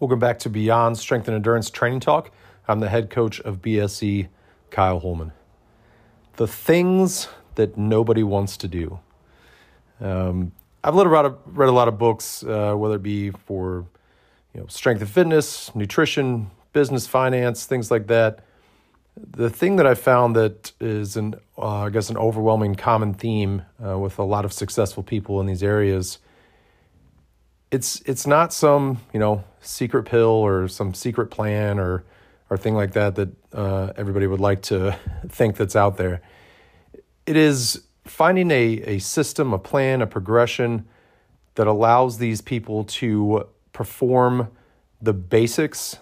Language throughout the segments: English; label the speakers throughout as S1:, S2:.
S1: Welcome back to Beyond Strength and Endurance Training Talk. I'm the head coach of BSE, Kyle Holman. The things that nobody wants to do. Um, I've read a lot of, read a lot of books, uh, whether it be for you know strength and fitness, nutrition, business, finance, things like that. The thing that I found that is an, uh, I guess, an overwhelming common theme uh, with a lot of successful people in these areas it's it's not some you know secret pill or some secret plan or or thing like that that uh, everybody would like to think that's out there. It is finding a a system, a plan, a progression that allows these people to perform the basics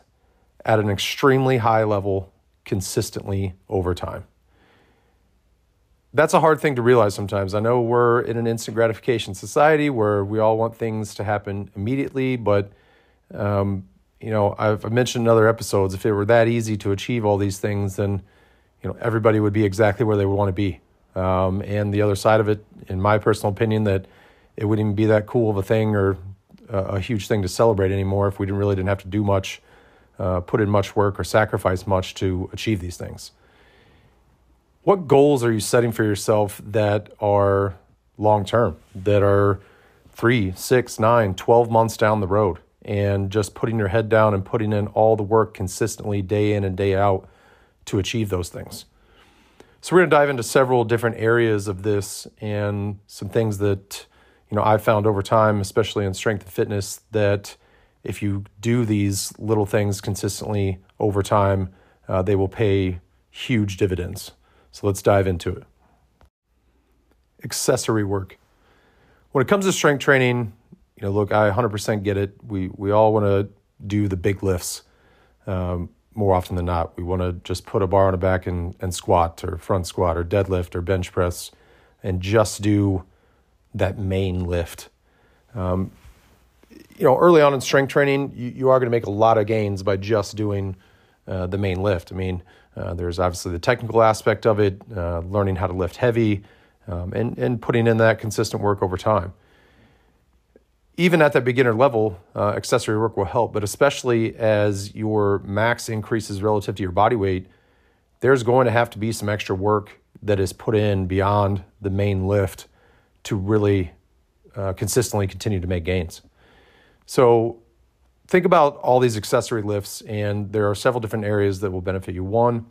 S1: at an extremely high level consistently over time that's a hard thing to realize sometimes. I know we're in an instant gratification society where we all want things to happen immediately, but um, you know, I've mentioned in other episodes, if it were that easy to achieve all these things, then you know everybody would be exactly where they would want to be. Um, and the other side of it, in my personal opinion, that it wouldn't even be that cool of a thing or a, a huge thing to celebrate anymore if we didn't really didn't have to do much, uh, put in much work or sacrifice much to achieve these things what goals are you setting for yourself that are long term, that are three, six, nine, 12 months down the road, and just putting your head down and putting in all the work consistently day in and day out to achieve those things? So we're going to dive into several different areas of this and some things that you know I've found over time, especially in strength and fitness, that if you do these little things consistently over time, uh, they will pay huge dividends. So let's dive into it. Accessory work. When it comes to strength training, you know, look, I 100% get it. We we all want to do the big lifts um, more often than not. We want to just put a bar on the back and, and squat or front squat or deadlift or bench press and just do that main lift. Um, you know, early on in strength training, you, you are going to make a lot of gains by just doing uh, the main lift. I mean, uh, there's obviously the technical aspect of it, uh, learning how to lift heavy, um, and, and putting in that consistent work over time. Even at that beginner level, uh, accessory work will help, but especially as your max increases relative to your body weight, there's going to have to be some extra work that is put in beyond the main lift to really uh, consistently continue to make gains. So, think about all these accessory lifts, and there are several different areas that will benefit you. One,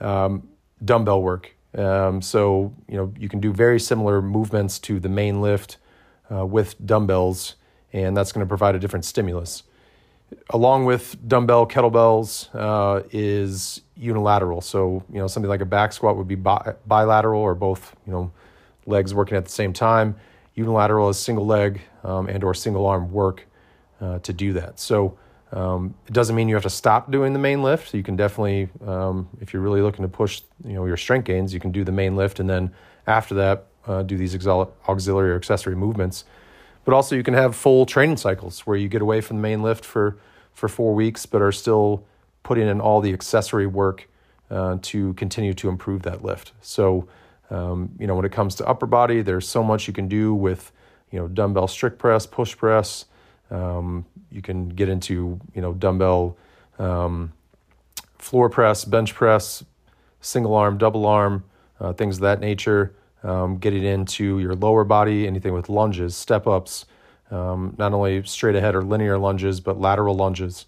S1: um, dumbbell work. Um, so you know you can do very similar movements to the main lift uh, with dumbbells, and that's going to provide a different stimulus. Along with dumbbell kettlebells uh, is unilateral. So you know something like a back squat would be bi- bilateral or both you know legs working at the same time. Unilateral is single leg um, and or single arm work uh, to do that. So um, it doesn't mean you have to stop doing the main lift. You can definitely, um, if you're really looking to push, you know, your strength gains, you can do the main lift, and then after that, uh, do these auxiliary or accessory movements. But also, you can have full training cycles where you get away from the main lift for for four weeks, but are still putting in all the accessory work uh, to continue to improve that lift. So, um, you know, when it comes to upper body, there's so much you can do with, you know, dumbbell strict press, push press. Um, you can get into you know dumbbell um, floor press, bench press, single arm, double arm, uh, things of that nature. Um, getting into your lower body, anything with lunges, step ups, um, not only straight ahead or linear lunges, but lateral lunges.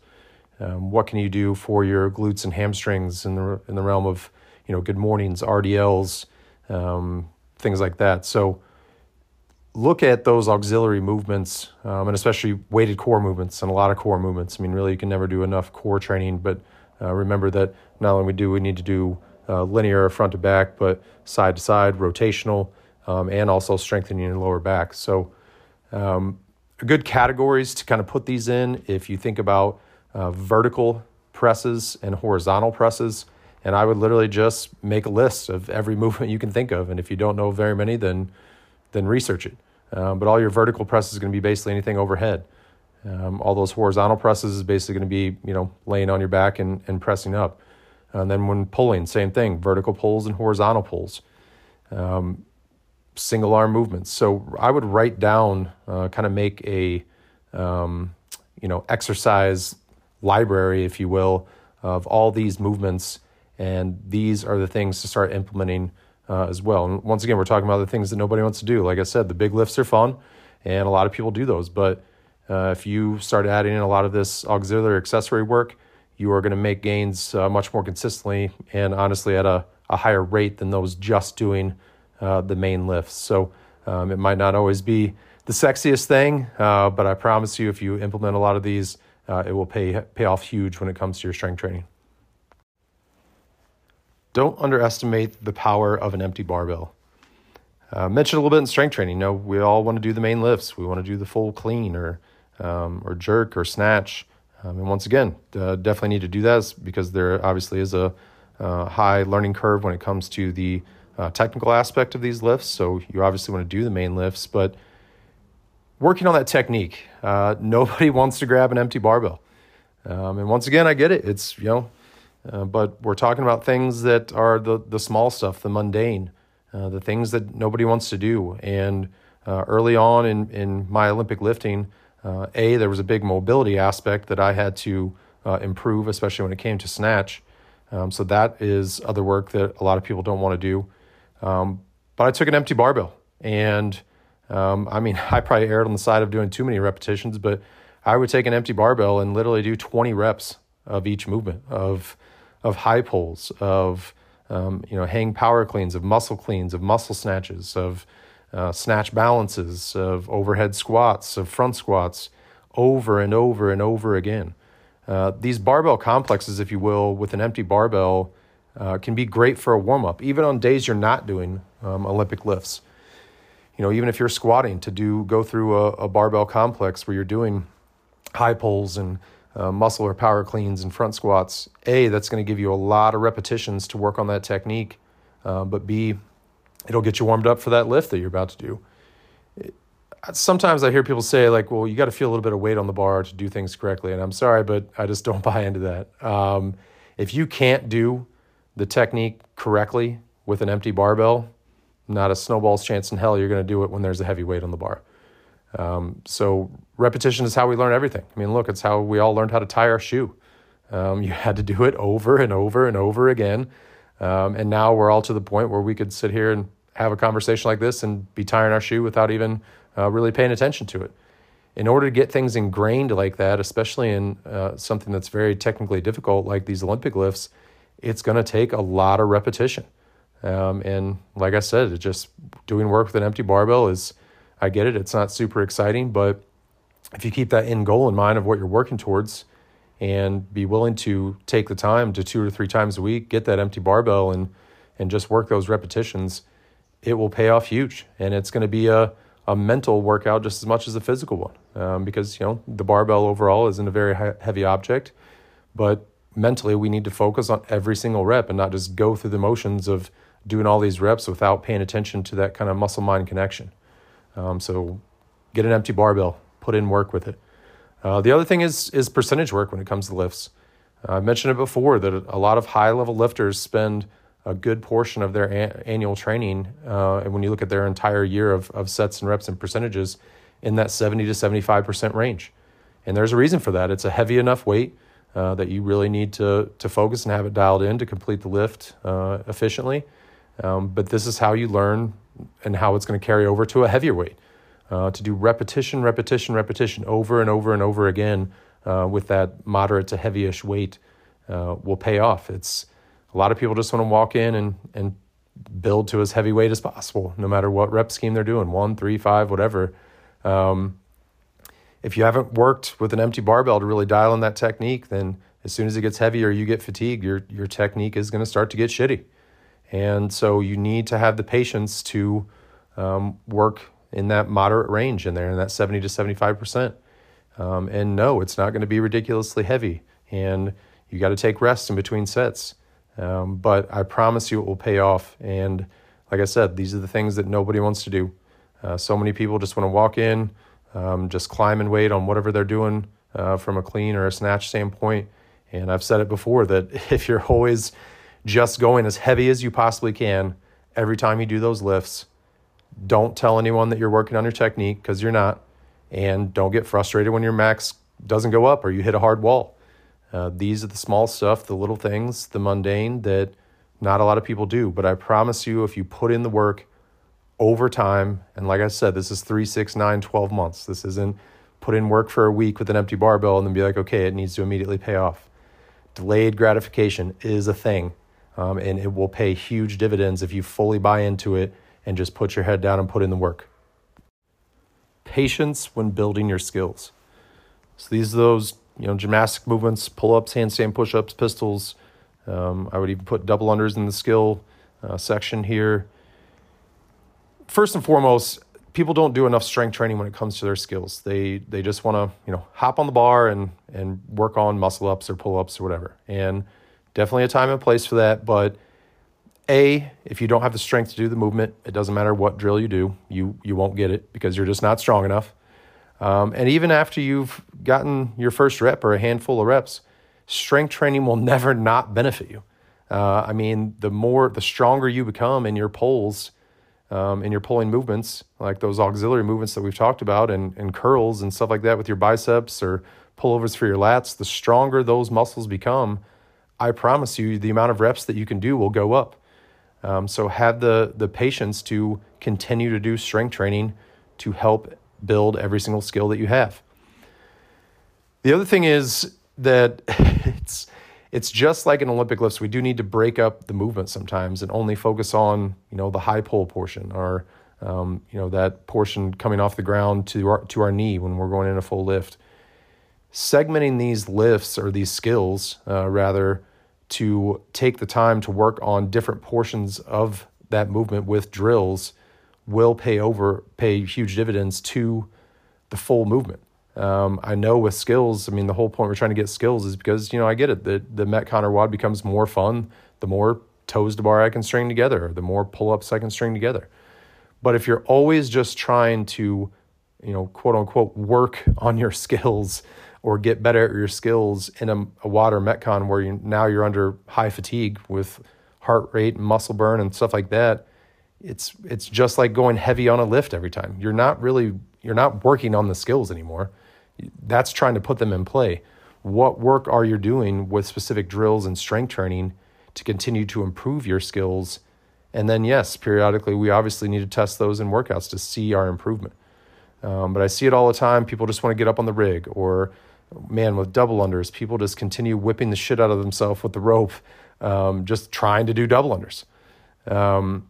S1: Um, what can you do for your glutes and hamstrings in the in the realm of you know good mornings, RDLs, um, things like that. So look at those auxiliary movements um, and especially weighted core movements and a lot of core movements. I mean, really, you can never do enough core training, but uh, remember that not only we do, we need to do uh, linear front to back, but side to side, rotational, um, and also strengthening your lower back. So, um, good categories to kind of put these in if you think about uh, vertical presses and horizontal presses. And I would literally just make a list of every movement you can think of. And if you don't know very many, then then research it. Um, but all your vertical press is going to be basically anything overhead. Um, all those horizontal presses is basically going to be, you know, laying on your back and, and pressing up. And then when pulling, same thing, vertical pulls and horizontal pulls. Um, single arm movements. So I would write down, uh, kind of make a, um, you know, exercise library, if you will, of all these movements. And these are the things to start implementing uh, as well. And once again, we're talking about the things that nobody wants to do. Like I said, the big lifts are fun, and a lot of people do those. But uh, if you start adding in a lot of this auxiliary accessory work, you are going to make gains uh, much more consistently and honestly at a, a higher rate than those just doing uh, the main lifts. So um, it might not always be the sexiest thing, uh, but I promise you, if you implement a lot of these, uh, it will pay pay off huge when it comes to your strength training. Don't underestimate the power of an empty barbell. Uh, mentioned a little bit in strength training. You know, we all want to do the main lifts. We want to do the full clean or um, or jerk or snatch. Um, and once again, uh, definitely need to do that because there obviously is a uh, high learning curve when it comes to the uh, technical aspect of these lifts. So you obviously want to do the main lifts, but working on that technique, uh, nobody wants to grab an empty barbell. Um, and once again, I get it. It's you know, uh, but we're talking about things that are the the small stuff, the mundane, uh, the things that nobody wants to do. And early on in in my Olympic lifting. Uh, a, there was a big mobility aspect that I had to uh, improve, especially when it came to snatch. Um, so that is other work that a lot of people don't want to do. Um, but I took an empty barbell, and um, I mean, I probably erred on the side of doing too many repetitions, but I would take an empty barbell and literally do 20 reps of each movement of of high pulls, of um, you know hang power cleans, of muscle cleans, of muscle snatches, of uh, snatch balances, of overhead squats, of front squats, over and over and over again. Uh, these barbell complexes, if you will, with an empty barbell, uh, can be great for a warm up, even on days you're not doing um, Olympic lifts. You know, even if you're squatting, to do go through a, a barbell complex where you're doing high pulls and uh, muscle or power cleans and front squats. A, that's going to give you a lot of repetitions to work on that technique. Uh, but B, it'll get you warmed up for that lift that you're about to do. sometimes I hear people say like, "Well, you got to feel a little bit of weight on the bar to do things correctly," and I'm sorry, but I just don't buy into that. Um, if you can't do the technique correctly with an empty barbell, not a snowball's chance in hell you're going to do it when there's a heavy weight on the bar. Um, so repetition is how we learn everything. I mean, look, it's how we all learned how to tie our shoe. Um, you had to do it over and over and over again um, and now we're all to the point where we could sit here and have a conversation like this and be tying our shoe without even uh, really paying attention to it. In order to get things ingrained like that, especially in uh, something that's very technically difficult like these Olympic lifts, it's going to take a lot of repetition. Um, and like I said, just doing work with an empty barbell is, I get it, it's not super exciting, but if you keep that end goal in mind of what you're working towards, and be willing to take the time to two or three times a week, get that empty barbell and and just work those repetitions, it will pay off huge. And it's going to be a, a mental workout just as much as a physical one. Um, because, you know, the barbell overall isn't a very heavy object, but mentally we need to focus on every single rep and not just go through the motions of doing all these reps without paying attention to that kind of muscle mind connection. Um, so get an empty barbell, put in work with it. Uh, the other thing is is percentage work when it comes to lifts. Uh, I mentioned it before that a lot of high level lifters spend a good portion of their a- annual training, uh, and when you look at their entire year of, of sets and reps and percentages, in that 70 to 75% range. And there's a reason for that. It's a heavy enough weight uh, that you really need to, to focus and have it dialed in to complete the lift uh, efficiently. Um, but this is how you learn and how it's going to carry over to a heavier weight uh, to do repetition, repetition, repetition over and over and over again uh, with that moderate to heavyish weight uh, will pay off. It's a lot of people just want to walk in and and build to as heavy weight as possible, no matter what rep scheme they're doing, one, three, five, whatever. Um, if you haven't worked with an empty barbell to really dial in that technique, then as soon as it gets heavier, you get fatigued. Your your technique is going to start to get shitty, and so you need to have the patience to um, work in that moderate range in there, in that 70 to 75%. Um, and no, it's not going to be ridiculously heavy. And you got to take rest in between sets. Um, but I promise you it will pay off. And like I said, these are the things that nobody wants to do. Uh, so many people just want to walk in, um, just climb and wait on whatever they're doing uh, from a clean or a snatch standpoint. And I've said it before that if you're always just going as heavy as you possibly can every time you do those lifts, don't tell anyone that you're working on your technique because you're not. And don't get frustrated when your max doesn't go up or you hit a hard wall. Uh, these are the small stuff, the little things, the mundane that not a lot of people do. But I promise you, if you put in the work over time, and like I said, this is three, six, nine, 12 months. This isn't put in work for a week with an empty barbell and then be like, okay, it needs to immediately pay off. Delayed gratification is a thing, um, and it will pay huge dividends if you fully buy into it and just put your head down and put in the work. Patience when building your skills. So these are those you know gymnastic movements, pull ups, handstand push ups, pistols. Um, I would even put double unders in the skill uh, section here. First and foremost, people don't do enough strength training when it comes to their skills. They they just want to you know hop on the bar and and work on muscle ups or pull ups or whatever. And definitely a time and place for that. But a if you don't have the strength to do the movement, it doesn't matter what drill you do, you you won't get it because you're just not strong enough. Um, and even after you've gotten your first rep or a handful of reps, strength training will never not benefit you. Uh, I mean, the more the stronger you become in your pulls um, in your pulling movements, like those auxiliary movements that we've talked about, and, and curls and stuff like that with your biceps or pullovers for your lats, the stronger those muscles become, I promise you, the amount of reps that you can do will go up. Um, so have the the patience to continue to do strength training to help build every single skill that you have. The other thing is that it's it's just like in Olympic lifts. We do need to break up the movement sometimes and only focus on you know the high pull portion or um, you know that portion coming off the ground to our to our knee when we're going in a full lift. Segmenting these lifts or these skills uh, rather to take the time to work on different portions of that movement with drills will pay over pay huge dividends to the full movement. Um, I know with skills, I mean, the whole point we're trying to get skills is because, you know, I get it. The, the Metcon or WOD becomes more fun the more toes to bar I can string together, the more pull ups I can string together. But if you're always just trying to, you know, quote unquote, work on your skills or get better at your skills in a, a or Metcon where you, now you're under high fatigue with heart rate and muscle burn and stuff like that, it's it's just like going heavy on a lift every time. You're not really you're not working on the skills anymore. That's trying to put them in play. What work are you doing with specific drills and strength training to continue to improve your skills? And then, yes, periodically, we obviously need to test those in workouts to see our improvement. Um, but I see it all the time. People just want to get up on the rig, or man, with double unders, people just continue whipping the shit out of themselves with the rope, um, just trying to do double unders. Um,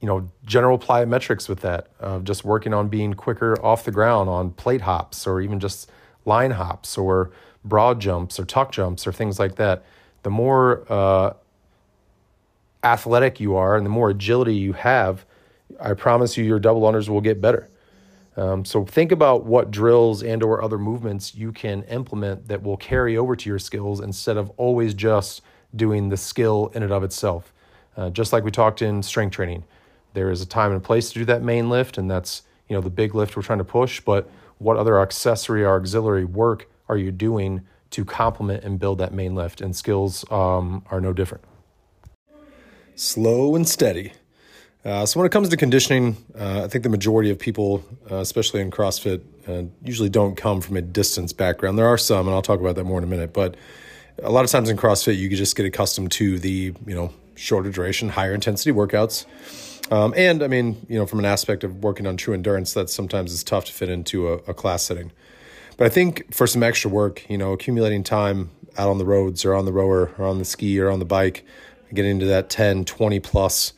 S1: you know, general plyometrics with that, uh, just working on being quicker off the ground on plate hops or even just line hops or broad jumps or tuck jumps or things like that. The more uh, athletic you are and the more agility you have, I promise you your double unders will get better. Um, so think about what drills and or other movements you can implement that will carry over to your skills instead of always just doing the skill in and of itself. Uh, just like we talked in strength training there is a time and place to do that main lift, and that's you know the big lift we're trying to push. But what other accessory or auxiliary work are you doing to complement and build that main lift? And skills um, are no different. Slow and steady. Uh, so when it comes to conditioning, uh, I think the majority of people, uh, especially in CrossFit, uh, usually don't come from a distance background. There are some, and I'll talk about that more in a minute. But a lot of times in CrossFit, you just get accustomed to the you know shorter duration, higher intensity workouts. Um, and I mean, you know, from an aspect of working on true endurance, that sometimes is tough to fit into a, a class setting. But I think for some extra work, you know, accumulating time out on the roads or on the rower or on the ski or on the bike, getting into that 10, 20 plus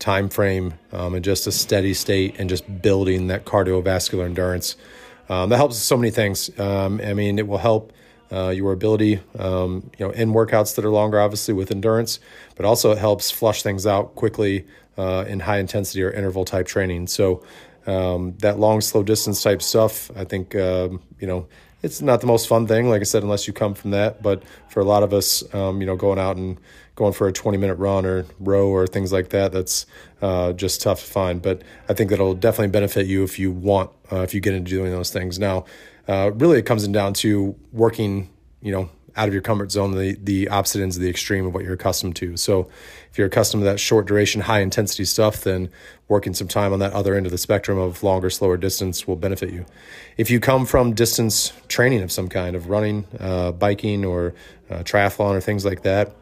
S1: time frame um, and just a steady state and just building that cardiovascular endurance. Um, that helps so many things. Um, I mean, it will help uh, your ability, um, you know, in workouts that are longer, obviously with endurance, but also it helps flush things out quickly uh, in high intensity or interval type training. So um, that long, slow distance type stuff, I think, um, you know, it's not the most fun thing, like I said, unless you come from that. But for a lot of us, um, you know, going out and going for a 20 minute run or row or things like that, that's uh, just tough to find. But I think that'll definitely benefit you if you want, uh, if you get into doing those things. Now, uh, really, it comes down to working you know, out of your comfort zone, the, the opposite ends of the extreme of what you're accustomed to. So if you're accustomed to that short duration, high intensity stuff, then working some time on that other end of the spectrum of longer, slower distance will benefit you. If you come from distance training of some kind, of running, uh, biking, or uh, triathlon, or things like that,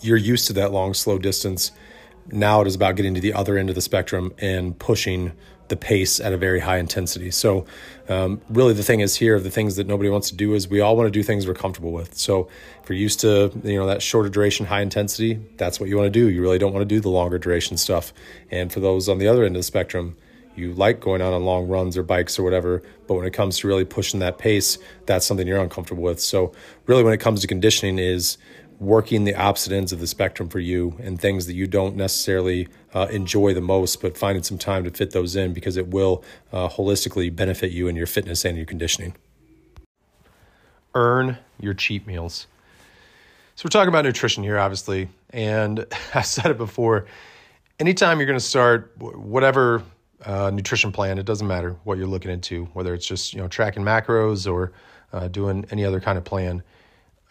S1: you're used to that long, slow distance. Now it is about getting to the other end of the spectrum and pushing the pace at a very high intensity. So, um, really, the thing is here, the things that nobody wants to do is we all want to do things we're comfortable with. So, if you're used to you know that shorter duration, high intensity, that's what you want to do. You really don't want to do the longer duration stuff. And for those on the other end of the spectrum, you like going out on long runs or bikes or whatever, but when it comes to really pushing that pace, that's something you're uncomfortable with. So, really, when it comes to conditioning, is working the opposite ends of the spectrum for you and things that you don't necessarily uh, enjoy the most, but finding some time to fit those in because it will uh, holistically benefit you in your fitness and your conditioning. Earn your cheat meals. So, we're talking about nutrition here, obviously. And I said it before anytime you're going to start whatever uh, nutrition plan, it doesn't matter what you're looking into, whether it's just you know tracking macros or uh, doing any other kind of plan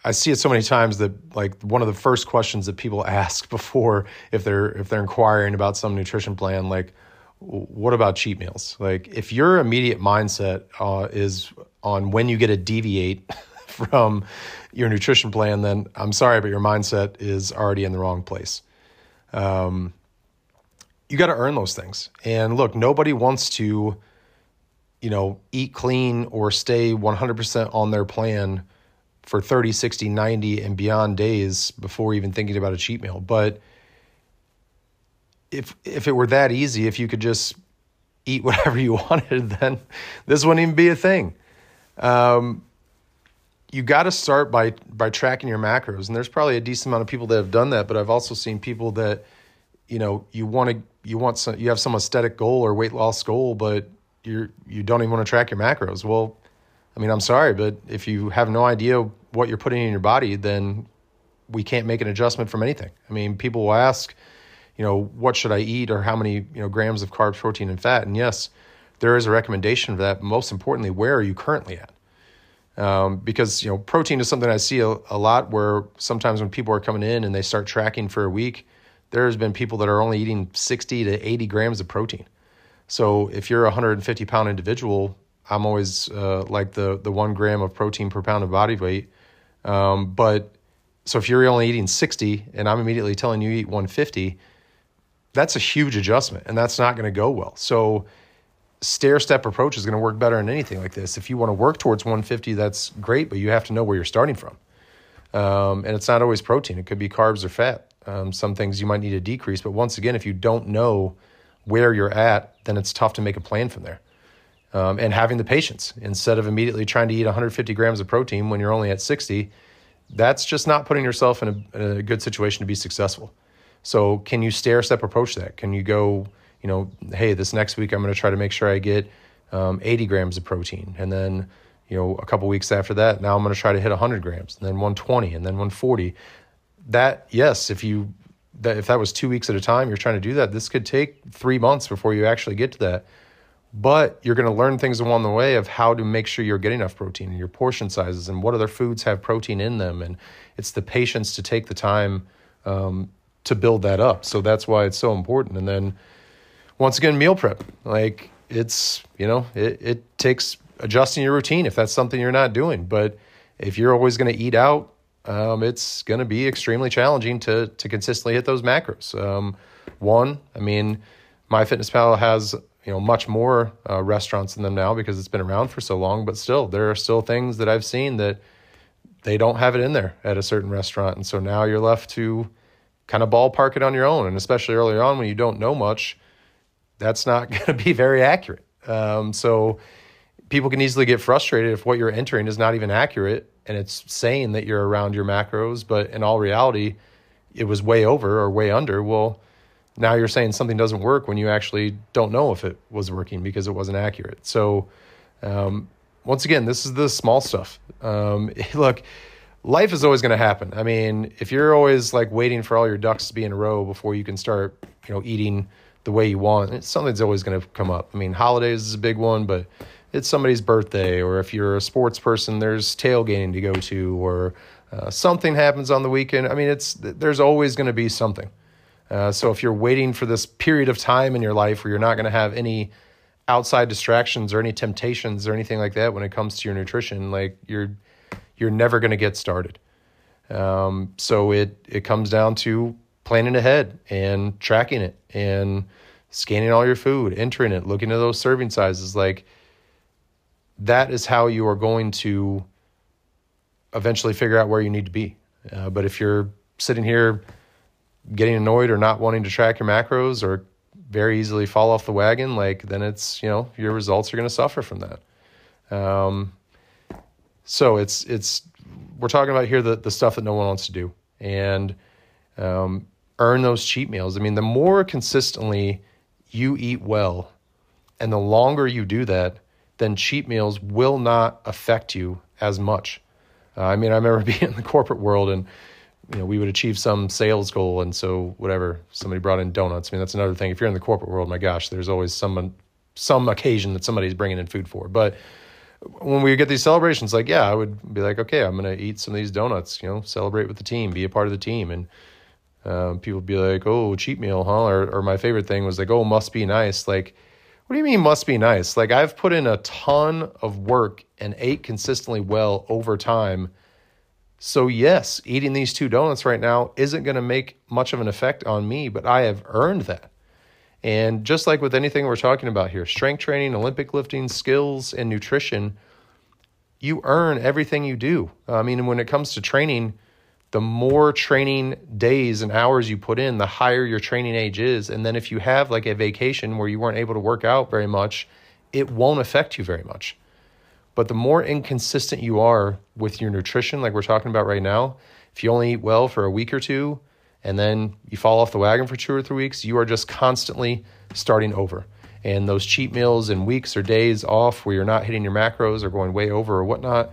S1: I see it so many times that like one of the first questions that people ask before if they're if they're inquiring about some nutrition plan, like what about cheat meals? Like if your immediate mindset uh, is on when you get to deviate from your nutrition plan, then I'm sorry, but your mindset is already in the wrong place. Um, you got to earn those things. And look, nobody wants to, you know, eat clean or stay 100% on their plan for 30, 60, 90, and beyond days before even thinking about a cheat meal. But if if it were that easy, if you could just eat whatever you wanted, then this wouldn't even be a thing. Um, you got to start by by tracking your macros, and there's probably a decent amount of people that have done that. But I've also seen people that, you know, you want to you want some you have some aesthetic goal or weight loss goal, but you're you don't even want to track your macros. Well, I mean, I'm sorry, but if you have no idea what you're putting in your body, then we can't make an adjustment from anything. I mean, people will ask, you know, what should I eat or how many, you know, grams of carbs, protein, and fat. And yes, there is a recommendation for that. But most importantly, where are you currently at? Um, because you know, protein is something I see a, a lot where sometimes when people are coming in and they start tracking for a week, there's been people that are only eating 60 to 80 grams of protein. So if you're a 150 pound individual, I'm always uh, like the the one gram of protein per pound of body weight. Um, but so if you're only eating 60 and I'm immediately telling you eat 150, that's a huge adjustment and that's not going to go well. So stair step approach is going to work better than anything like this. If you want to work towards 150, that's great, but you have to know where you're starting from. Um, and it's not always protein; it could be carbs or fat. Um, some things you might need to decrease, but once again, if you don't know where you're at, then it's tough to make a plan from there um, and having the patience. Instead of immediately trying to eat 150 grams of protein when you're only at 60 that's just not putting yourself in a, a good situation to be successful. So can you stair step approach that? Can you go you know hey this next week i'm going to try to make sure i get um, 80 grams of protein. And then you know a couple weeks after that now i'm going to try to hit 100 grams and then 120 and then 140 that yes if you that if that was two weeks at a time you're trying to do that this could take three months before you actually get to that but you're going to learn things along the way of how to make sure you're getting enough protein and your portion sizes and what other foods have protein in them. And it's the patience to take the time um, to build that up. So that's why it's so important. And then once again, meal prep. Like it's, you know, it, it takes adjusting your routine if that's something you're not doing. But if you're always going to eat out, um, it's going to be extremely challenging to to consistently hit those macros. Um, one, I mean, MyFitnessPal has you know much more uh, restaurants than them now because it's been around for so long. But still, there are still things that I've seen that they don't have it in there at a certain restaurant, and so now you're left to kind of ballpark it on your own. And especially early on when you don't know much, that's not going to be very accurate. Um, so people can easily get frustrated if what you're entering is not even accurate and it's saying that you're around your macros, but in all reality, it was way over or way under. Well now you're saying something doesn't work when you actually don't know if it was working because it wasn't accurate. So, um, once again, this is the small stuff. Um, look, life is always going to happen. I mean, if you're always like waiting for all your ducks to be in a row before you can start, you know, eating the way you want, something's always going to come up. I mean, holidays is a big one, but it's somebody's birthday, or if you're a sports person, there's tailgating to go to, or uh, something happens on the weekend. I mean, it's there's always going to be something. Uh, so if you're waiting for this period of time in your life where you're not going to have any outside distractions or any temptations or anything like that when it comes to your nutrition, like you're you're never going to get started. Um, so it it comes down to planning ahead and tracking it and scanning all your food, entering it, looking at those serving sizes. Like that is how you are going to eventually figure out where you need to be. Uh, but if you're sitting here getting annoyed or not wanting to track your macros or very easily fall off the wagon, like then it's you know your results are going to suffer from that. Um, so it's it's we're talking about here the the stuff that no one wants to do and um, earn those cheat meals. I mean, the more consistently you eat well, and the longer you do that, then cheat meals will not affect you as much. Uh, I mean, I remember being in the corporate world and you know we would achieve some sales goal, and so whatever somebody brought in donuts. I mean, that's another thing. If you're in the corporate world, my gosh, there's always some some occasion that somebody's bringing in food for. But when we get these celebrations, like yeah, I would be like, okay, I'm gonna eat some of these donuts. You know, celebrate with the team, be a part of the team, and um, people be like, oh, cheat meal, huh? Or, or my favorite thing was like, oh, must be nice. Like, what do you mean must be nice? Like, I've put in a ton of work and ate consistently well over time. So, yes, eating these two donuts right now isn't going to make much of an effect on me, but I have earned that. And just like with anything we're talking about here strength training, Olympic lifting, skills, and nutrition you earn everything you do. I mean, when it comes to training, the more training days and hours you put in, the higher your training age is. And then if you have like a vacation where you weren't able to work out very much, it won't affect you very much. But the more inconsistent you are with your nutrition, like we're talking about right now, if you only eat well for a week or two and then you fall off the wagon for two or three weeks, you are just constantly starting over. And those cheat meals and weeks or days off where you're not hitting your macros or going way over or whatnot,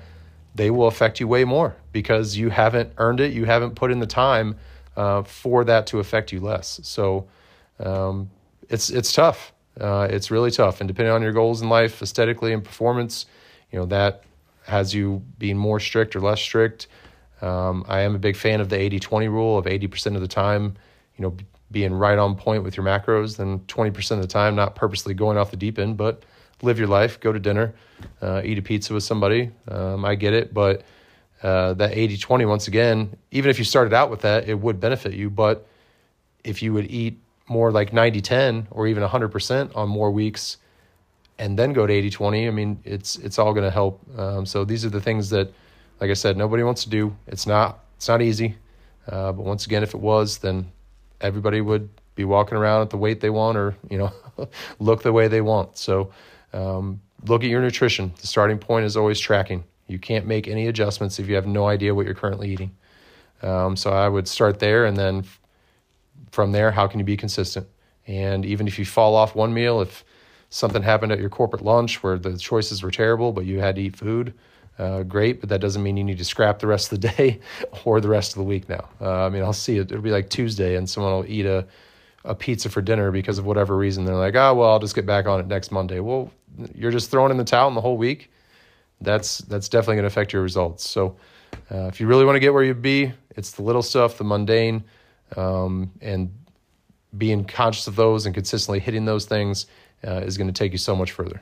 S1: they will affect you way more because you haven't earned it. You haven't put in the time uh, for that to affect you less. So um, it's it's tough. Uh, it's really tough, and depending on your goals in life, aesthetically and performance, you know that has you being more strict or less strict. Um, I am a big fan of the 80-20 rule of 80% of the time, you know, being right on point with your macros, then 20% of the time not purposely going off the deep end, but live your life, go to dinner, uh, eat a pizza with somebody. Um, I get it, but uh, that 80 20, once again, even if you started out with that, it would benefit you. But if you would eat more like 90 10 or even 100% on more weeks and then go to 80 20, I mean, it's, it's all going to help. Um, so these are the things that, like I said, nobody wants to do. It's not, it's not easy. Uh, but once again, if it was, then everybody would be walking around at the weight they want or, you know, look the way they want. So, um, look at your nutrition. The starting point is always tracking. You can't make any adjustments if you have no idea what you're currently eating. Um, so I would start there, and then from there, how can you be consistent? And even if you fall off one meal, if something happened at your corporate lunch where the choices were terrible, but you had to eat food, uh, great. But that doesn't mean you need to scrap the rest of the day or the rest of the week now. Uh, I mean, I'll see it. It'll be like Tuesday, and someone will eat a a pizza for dinner because of whatever reason. They're like, oh well, I'll just get back on it next Monday. Well, you're just throwing in the towel in the whole week. That's that's definitely going to affect your results. So uh, if you really want to get where you'd be, it's the little stuff, the mundane, um, and being conscious of those and consistently hitting those things uh, is going to take you so much further.